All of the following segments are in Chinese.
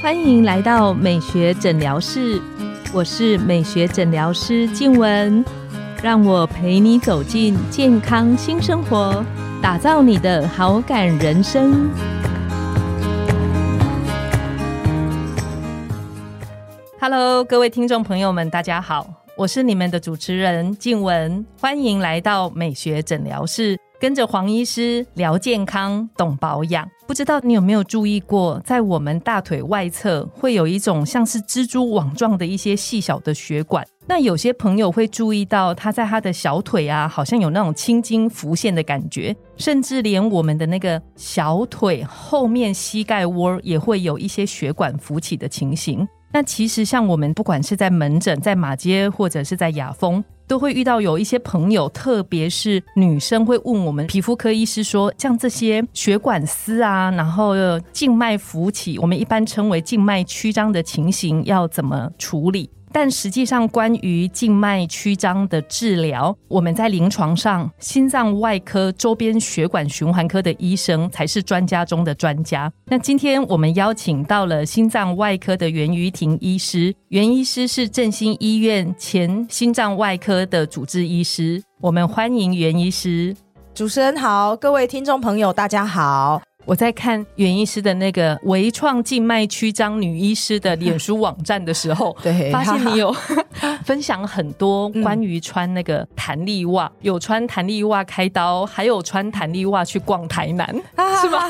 欢迎来到美学诊疗室，我是美学诊疗师静文，让我陪你走进健康新生活，打造你的好感人生。Hello，各位听众朋友们，大家好，我是你们的主持人静文，欢迎来到美学诊疗室。跟着黄医师聊健康、懂保养，不知道你有没有注意过，在我们大腿外侧会有一种像是蜘蛛网状的一些细小的血管。那有些朋友会注意到，他在他的小腿啊，好像有那种青筋浮现的感觉，甚至连我们的那个小腿后面膝盖窝也会有一些血管浮起的情形。那其实像我们不管是在门诊、在马街或者是在雅风。都会遇到有一些朋友，特别是女生会问我们皮肤科医师说，像这些血管丝啊，然后静脉浮起，我们一般称为静脉曲张的情形，要怎么处理？但实际上，关于静脉曲张的治疗，我们在临床上，心脏外科周边血管循环科的医生才是专家中的专家。那今天我们邀请到了心脏外科的袁于婷医师，袁医师是振兴医院前心脏外科的主治医师，我们欢迎袁医师。主持人好，各位听众朋友，大家好。我在看袁医师的那个微创静脉曲张女医师的脸书网站的时候，对，发现你有 分享很多关于穿那个弹力袜，有穿弹力袜开刀，还有穿弹力袜去逛台南，是吗？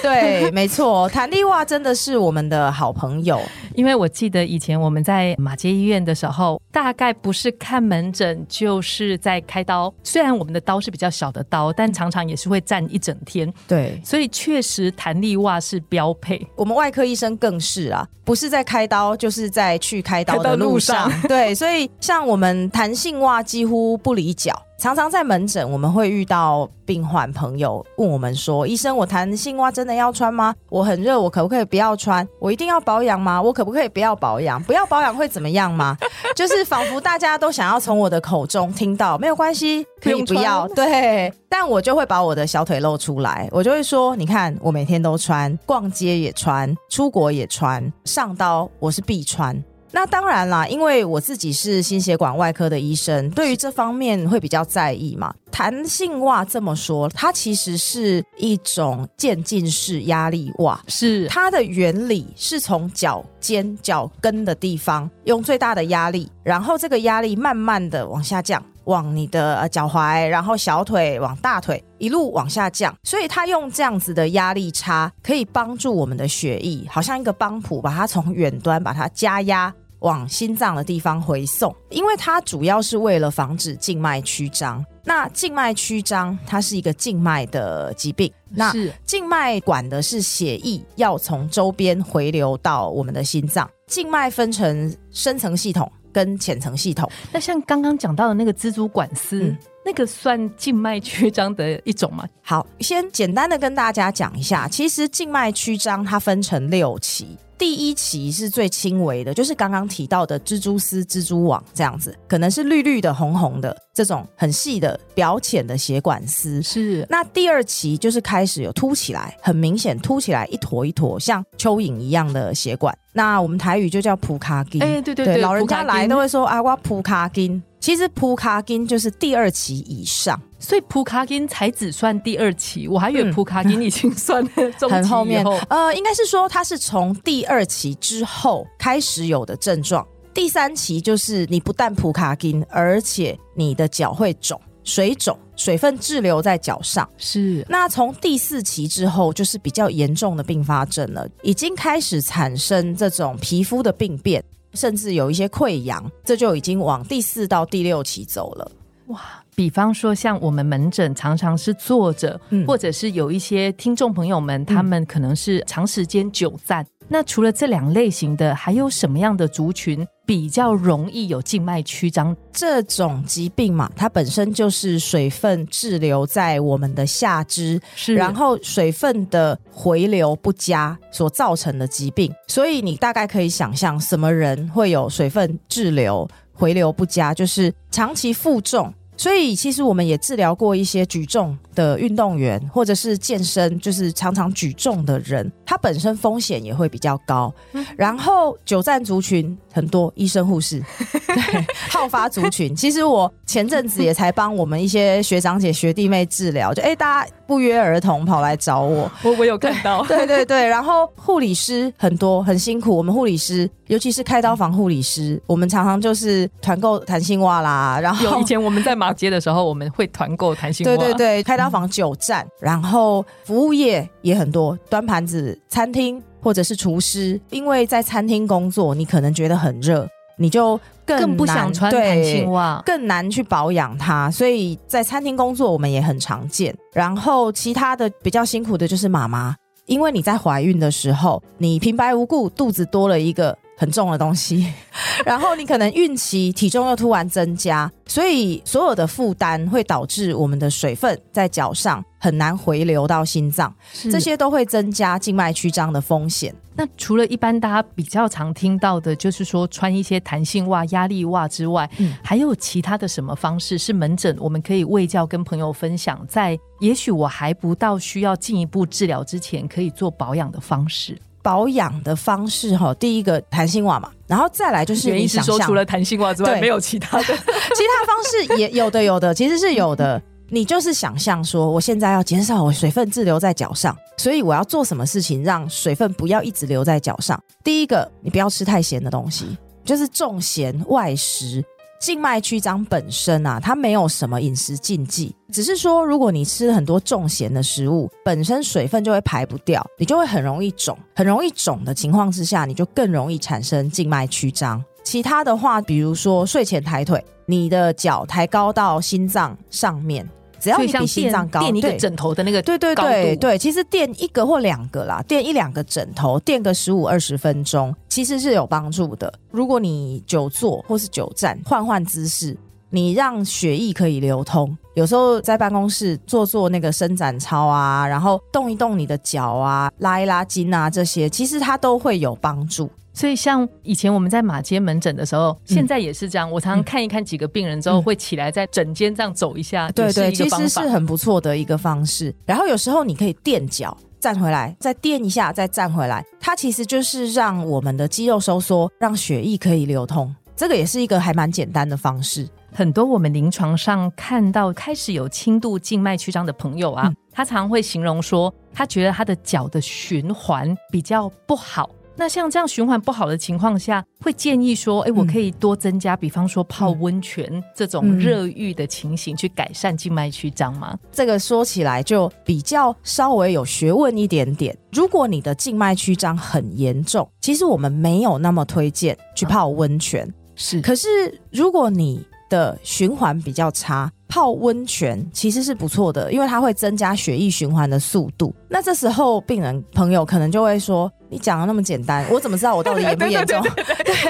对，没错，弹力袜真的是我们的好朋友。因为我记得以前我们在马街医院的时候，大概不是看门诊就是在开刀。虽然我们的刀是比较小的刀，但常常也是会站一整天。对，所以确实弹力袜是标配。我们外科医生更是啊，不是在开刀，就是在去开刀的路上。对，所以像我们弹性袜几乎不离脚。常常在门诊，我们会遇到病患朋友问我们说：“医生，我弹性袜真的要穿吗？我很热，我可不可以不要穿？我一定要保养吗？我可不可以不要保养？不要保养会怎么样吗？” 就是仿佛大家都想要从我的口中听到，没有关系，可以不要。对，但我就会把我的小腿露出来，我就会说：“你看，我每天都穿，逛街也穿，出国也穿，上刀我是必穿。”那当然啦，因为我自己是心血管外科的医生，对于这方面会比较在意嘛。弹性袜这么说，它其实是一种渐进式压力袜，是它的原理是从脚尖、脚跟的地方用最大的压力，然后这个压力慢慢的往下降，往你的脚踝，然后小腿往大腿一路往下降，所以它用这样子的压力差，可以帮助我们的血液，好像一个帮浦，把它从远端把它加压。往心脏的地方回送，因为它主要是为了防止静脉曲张。那静脉曲张它是一个静脉的疾病，那静脉管的是血液要从周边回流到我们的心脏。静脉分成深层系统跟浅层系统。那像刚刚讲到的那个蜘蛛管丝，那个算静脉曲张的一种吗？好，先简单的跟大家讲一下，其实静脉曲张它分成六期。第一期是最轻微的，就是刚刚提到的蜘蛛丝、蜘蛛网这样子，可能是绿绿的、红红的这种很细的表浅的血管丝。是。那第二期就是开始有凸起来，很明显凸起来一坨一坨，像蚯蚓一样的血管。那我们台语就叫普卡金。哎，对对对，老人家来都会说啊，我普卡金。其实普卡金就是第二期以上。所以普卡金才只算第二期，我还以为普卡金已经算 很后面。呃，应该是说它是从第二期之后开始有的症状。第三期就是你不但普卡金，而且你的脚会肿、水肿、水分滞留在脚上。是。那从第四期之后，就是比较严重的并发症了，已经开始产生这种皮肤的病变，甚至有一些溃疡，这就已经往第四到第六期走了。哇。比方说，像我们门诊常常是坐着，或者是有一些听众朋友们，他们可能是长时间久站。那除了这两类型的，还有什么样的族群比较容易有静脉曲张这种疾病嘛？它本身就是水分滞留在我们的下肢，是然后水分的回流不佳所造成的疾病。所以你大概可以想象，什么人会有水分滞留回流不佳？就是长期负重。所以其实我们也治疗过一些举重的运动员，或者是健身，就是常常举重的人，他本身风险也会比较高。然后久站族群很多，医生护士，对，好发族群。其实我前阵子也才帮我们一些学长姐学弟妹治疗，就哎，大家不约而同跑来找我，我我有看到，对对对。然后护理师很多，很辛苦。我们护理师，尤其是开刀房护理师，我们常常就是团购弹性袜啦。然后以前我们在马街的时候，我们会团购弹性袜。对对对，开刀房久站，然后服务业也很多，端盘子、餐厅或者是厨师，因为在餐厅工作，你可能觉得很热，你就更不想穿弹性袜，更难去保养它。所以在餐厅工作，我们也很常见。然后其他的比较辛苦的就是妈妈，因为你在怀孕的时候，你平白无故肚子多了一个。很重的东西，然后你可能孕期体重又突然增加，所以所有的负担会导致我们的水分在脚上很难回流到心脏，这些都会增加静脉曲张的风险。那除了一般大家比较常听到的，就是说穿一些弹性袜、压力袜之外，还有其他的什么方式是门诊我们可以卫教跟朋友分享，在也许我还不到需要进一步治疗之前，可以做保养的方式。保养的方式哈，第一个弹性袜嘛，然后再来就是你想说除了弹性袜之外，没有其他的，其他方式也有的，有的其实是有的。你就是想象说，我现在要减少我水分滞留在脚上，所以我要做什么事情让水分不要一直留在脚上？第一个，你不要吃太咸的东西，就是重咸外食。静脉曲张本身啊，它没有什么饮食禁忌，只是说如果你吃很多重咸的食物，本身水分就会排不掉，你就会很容易肿，很容易肿的情况之下，你就更容易产生静脉曲张。其他的话，比如说睡前抬腿，你的脚抬高到心脏上面。只要你比心脏高，垫一个枕头的那个对对对对，其实垫一个或两个啦，垫一两个枕头，垫个十五二十分钟，其实是有帮助的。如果你久坐或是久站，换换姿势，你让血液可以流通。有时候在办公室做做那个伸展操啊，然后动一动你的脚啊，拉一拉筋啊，这些其实它都会有帮助。所以，像以前我们在马街门诊的时候，现在也是这样。我常常看一看几个病人之后，会起来在诊间这样走一下，对对，其实是很不错的一个方式。然后有时候你可以垫脚站回来，再垫一下，再站回来，它其实就是让我们的肌肉收缩，让血液可以流通。这个也是一个还蛮简单的方式。很多我们临床上看到开始有轻度静脉曲张的朋友啊，他常会形容说，他觉得他的脚的循环比较不好。那像这样循环不好的情况下，会建议说，哎，我可以多增加，比方说泡温泉这种热浴的情形，去改善静脉曲张吗？这个说起来就比较稍微有学问一点点。如果你的静脉曲张很严重，其实我们没有那么推荐去泡温泉。是，可是如果你的循环比较差，泡温泉其实是不错的，因为它会增加血液循环的速度。那这时候病人朋友可能就会说：“你讲的那么简单，我怎么知道我到底严不严重？”，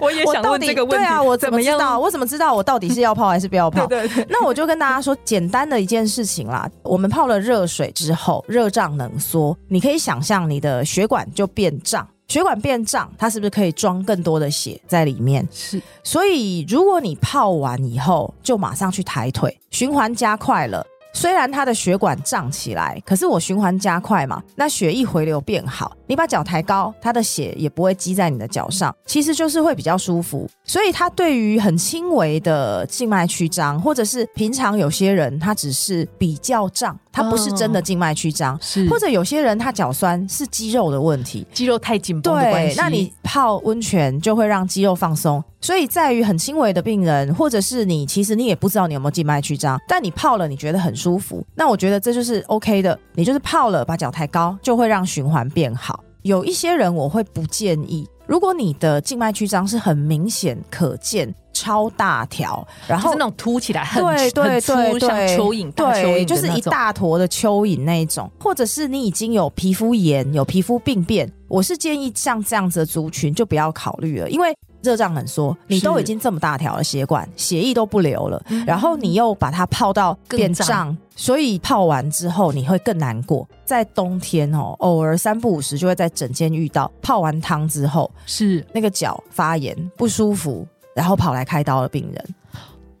我也想问这个问题。对啊，我怎么知道？我怎么知道我到底是要泡还是不要泡？那我就跟大家说，简单的一件事情啦。我们泡了热水之后，热胀冷缩，你可以想象你的血管就变胀。血管变胀，它是不是可以装更多的血在里面？是，所以如果你泡完以后就马上去抬腿，循环加快了。虽然它的血管胀起来，可是我循环加快嘛，那血液回流变好。你把脚抬高，它的血也不会积在你的脚上，其实就是会比较舒服。所以它对于很轻微的静脉曲张，或者是平常有些人他只是比较胀，他不是真的静脉曲张，是或者有些人他脚酸是肌肉的问题，肌肉太紧绷的关系。那你泡温泉就会让肌肉放松。所以在于很轻微的病人，或者是你其实你也不知道你有没有静脉曲张，但你泡了你觉得很舒服，那我觉得这就是 OK 的。你就是泡了把脚抬高，就会让循环变好。有一些人我会不建议，如果你的静脉曲张是很明显可见、超大条，然后是那种凸起来很对对对像蚯蚓，对，就是一大坨的蚯蚓那一种，或者是你已经有皮肤炎、有皮肤病变，我是建议像这样子的族群就不要考虑了，因为。热胀冷缩，你都已经这么大条了，血管血液都不流了，然后你又把它泡到变胀，所以泡完之后你会更难过。在冬天哦，偶尔三不五时就会在诊间遇到泡完汤之后是那个脚发炎不舒服，然后跑来开刀的病人。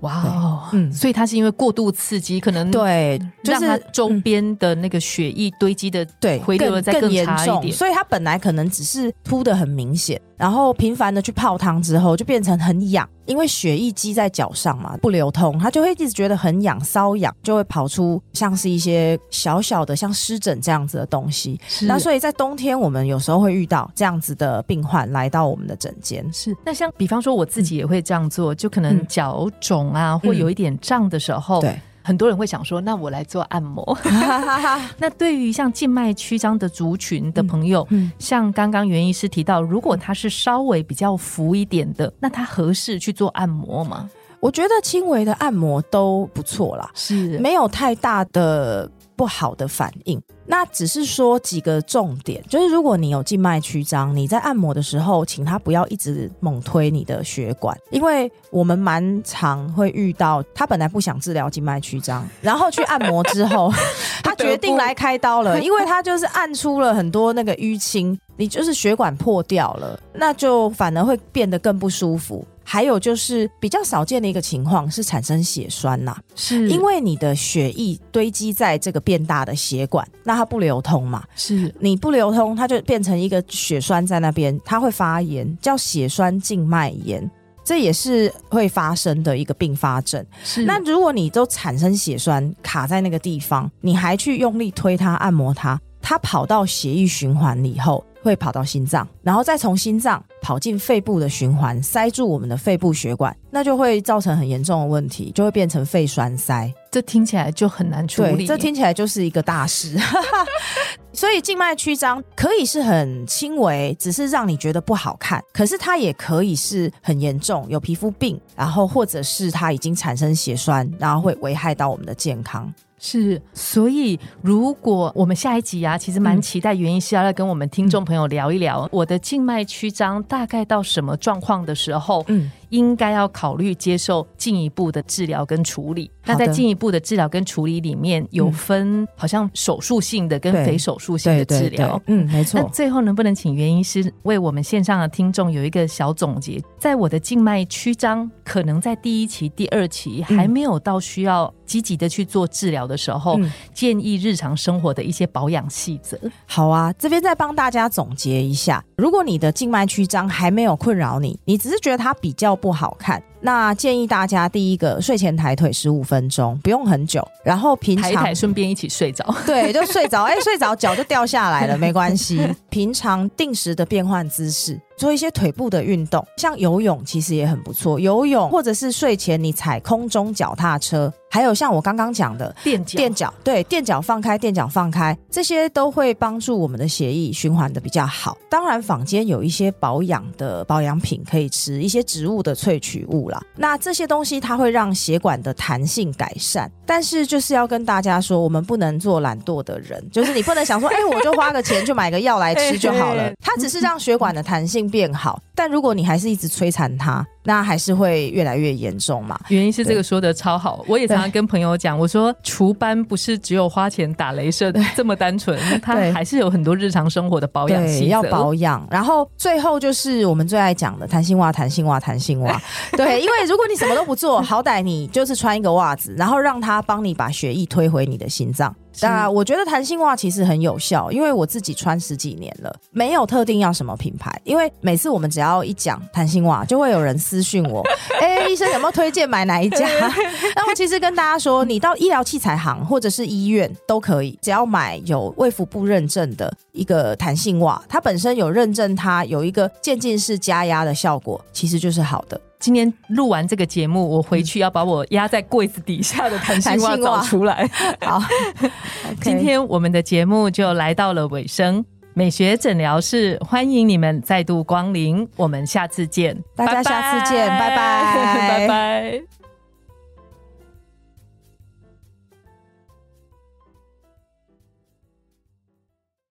哇哦，嗯，所以他是因为过度刺激，可能对，让它周边的那个血液堆积的对回流的再更严重，所以他本来可能只是凸的很明显，然后频繁的去泡汤之后，就变成很痒，因为血液积在脚上嘛，不流通，它就会一直觉得很痒，瘙痒，就会跑出像是一些小小的像湿疹这样子的东西。那所以在冬天，我们有时候会遇到这样子的病患来到我们的诊间。是，那像比方说我自己也会这样做，就可能脚肿。啊，或有一点胀的时候，对，很多人会想说，那我来做按摩。那对于像静脉曲张的族群的朋友，像刚刚袁医师提到，如果他是稍微比较浮一点的，那他合适去做按摩吗？我觉得轻微的按摩都不错啦，是没有太大的。不好的反应，那只是说几个重点，就是如果你有静脉曲张，你在按摩的时候，请他不要一直猛推你的血管，因为我们蛮常会遇到，他本来不想治疗静脉曲张，然后去按摩之后，他决定来开刀了，因为他就是按出了很多那个淤青，你就是血管破掉了，那就反而会变得更不舒服。还有就是比较少见的一个情况是产生血栓呐，是。因为你的血液堆积在这个变大的血管，那它不流通嘛，是。你不流通，它就变成一个血栓在那边，它会发炎，叫血栓静脉炎，这也是会发生的一个并发症。是。那如果你都产生血栓卡在那个地方，你还去用力推它、按摩它，它跑到血液循环以后。会跑到心脏，然后再从心脏跑进肺部的循环，塞住我们的肺部血管，那就会造成很严重的问题，就会变成肺栓塞。这听起来就很难处理，这听起来就是一个大事。所以静脉曲张可以是很轻微，只是让你觉得不好看，可是它也可以是很严重，有皮肤病，然后或者是它已经产生血栓，然后会危害到我们的健康。是，所以如果我们下一集啊，其实蛮期待原因是要来跟我们听众朋友聊一聊，我的静脉曲张大概到什么状况的时候，嗯。应该要考虑接受进一步的治疗跟处理。那在进一步的治疗跟处理里面有分，好像手术性的跟非手术性的治疗。嗯，没错。那最后能不能请袁医师为我们线上的听众有一个小总结？在我的静脉曲张可能在第一期、第二期还没有到需要积极的去做治疗的时候，建议日常生活的一些保养细则。好啊，这边再帮大家总结一下：如果你的静脉曲张还没有困扰你，你只是觉得它比较。不好看，那建议大家第一个睡前抬腿十五分钟，不用很久，然后平常顺便一起睡着，对，就 睡着，哎，睡着脚就掉下来了，没关系，平常定时的变换姿势。做一些腿部的运动，像游泳其实也很不错。游泳或者是睡前你踩空中脚踏车，还有像我刚刚讲的垫脚，垫脚对，垫脚放开，垫脚放开，这些都会帮助我们的血液循环的比较好。当然，坊间有一些保养的保养品可以吃，一些植物的萃取物啦。那这些东西它会让血管的弹性改善，但是就是要跟大家说，我们不能做懒惰的人，就是你不能想说，哎，我就花个钱就买个药来吃就好了。它只是让血管的弹性。变好，但如果你还是一直摧残它。那还是会越来越严重嘛？原因是这个说的超好，我也常常跟朋友讲，我说除斑不是只有花钱打镭射这么单纯，它还是有很多日常生活的保养对要保养。然后最后就是我们最爱讲的弹性袜，弹性袜，弹性袜。对，因为如果你什么都不做，好歹你就是穿一个袜子，然后让它帮你把血液推回你的心脏。当然，我觉得弹性袜其实很有效，因为我自己穿十几年了，没有特定要什么品牌，因为每次我们只要一讲弹性袜，就会有人。私讯我，哎，医生有没有推荐买哪一家？那我其实跟大家说，你到医疗器材行或者是医院都可以，只要买有卫福部认证的一个弹性袜，它本身有认证，它有一个渐进式加压的效果，其实就是好的。今天录完这个节目，我回去要把我压在柜子底下的弹性 袜找出来。好，今天我们的节目就来到了尾声。美学诊疗室，欢迎你们再度光临，我们下次见，大家下次见，拜拜，拜拜。